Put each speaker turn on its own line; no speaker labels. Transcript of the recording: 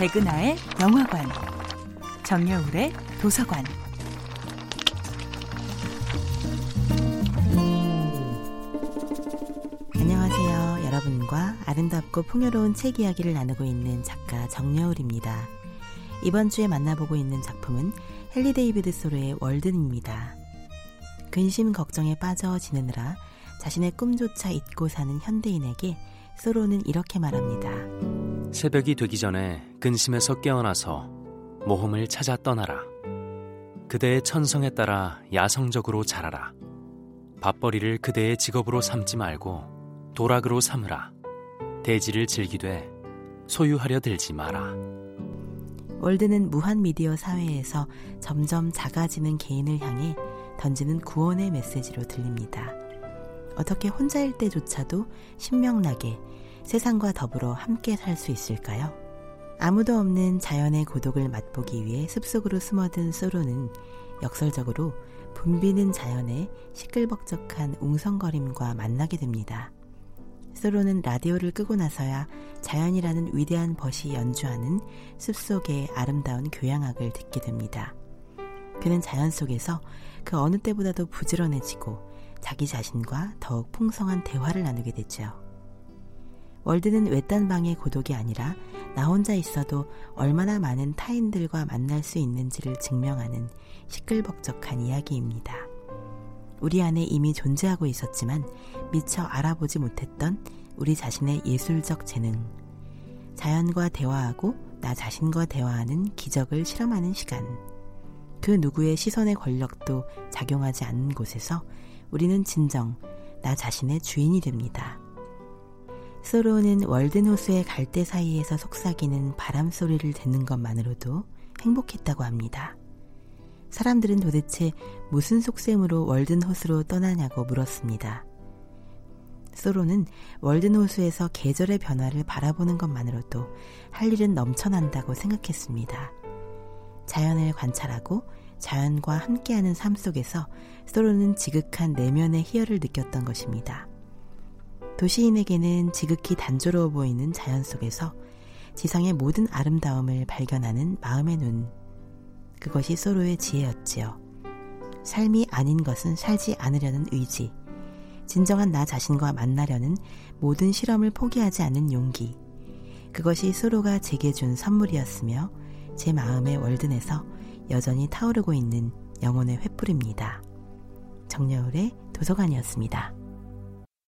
백은하의 영화관, 정여울의 도서관.
안녕하세요. 여러분과 아름답고 풍요로운 책 이야기를 나누고 있는 작가 정여울입니다. 이번 주에 만나보고 있는 작품은 헨리 데이비드 소로의 월든입니다. 근심 걱정에 빠져 지내느라 자신의 꿈조차 잊고 사는 현대인에게 소로는 이렇게 말합니다.
새벽이 되기 전에 근심에서 깨어나서 모험을 찾아 떠나라. 그대의 천성에 따라 야성적으로 자라라. 밥벌이를 그대의 직업으로 삼지 말고 도락으로 삼으라. 대지를 즐기되 소유하려 들지 마라.
월드는 무한 미디어 사회에서 점점 작아지는 개인을 향해 던지는 구원의 메시지로 들립니다. 어떻게 혼자일 때조차도 신명나게 세상과 더불어 함께 살 수 있을까요? 아무도 없는 자연의 고독을 맛보기 위해 숲속으로 숨어든 소로는 역설적으로 붐비는 자연의 시끌벅적한 웅성거림과 만나게 됩니다. 소로는 라디오를 끄고 나서야 자연이라는 위대한 벗이 연주하는 숲속의 아름다운 교향악을 듣게 됩니다. 그는 자연 속에서 그 어느 때보다도 부지런해지고 자기 자신과 더욱 풍성한 대화를 나누게 되죠. 월드는 외딴 방의 고독이 아니라 나 혼자 있어도 얼마나 많은 타인들과 만날 수 있는지를 증명하는 시끌벅적한 이야기입니다. 우리 안에 이미 존재하고 있었지만 미처 알아보지 못했던 우리 자신의 예술적 재능. 자연과 대화하고 나 자신과 대화하는 기적을 실험하는 시간. 그 누구의 시선의 권력도 작용하지 않는 곳에서 우리는 진정 나 자신의 주인이 됩니다. 소로는 월드노스의 갈대 사이에서 속삭이는 바람 소리를 듣는 것만으로도 행복했다고 합니다. 사람들은 도대체 무슨 속셈으로 월든호수로 떠나냐고 물었습니다. 소로는 월든호수에서 계절의 변화를 바라보는 것만으로도 할 일은 넘쳐난다고 생각했습니다. 자연을 관찰하고 자연과 함께하는 삶 속에서 소로는 지극한 내면의 희열을 느꼈던 것입니다. 도시인에게는 지극히 단조로워 보이는 자연 속에서 지상의 모든 아름다움을 발견하는 마음의 눈. 그것이 소로의 지혜였지요. 삶이 아닌 것은 살지 않으려는 의지. 진정한 나 자신과 만나려는 모든 실험을 포기하지 않는 용기. 그것이 소로가 제게 준 선물이었으며 제 마음의 월든에서 여전히 타오르고 있는 영혼의 횃불입니다. 정여울의 도서관이었습니다.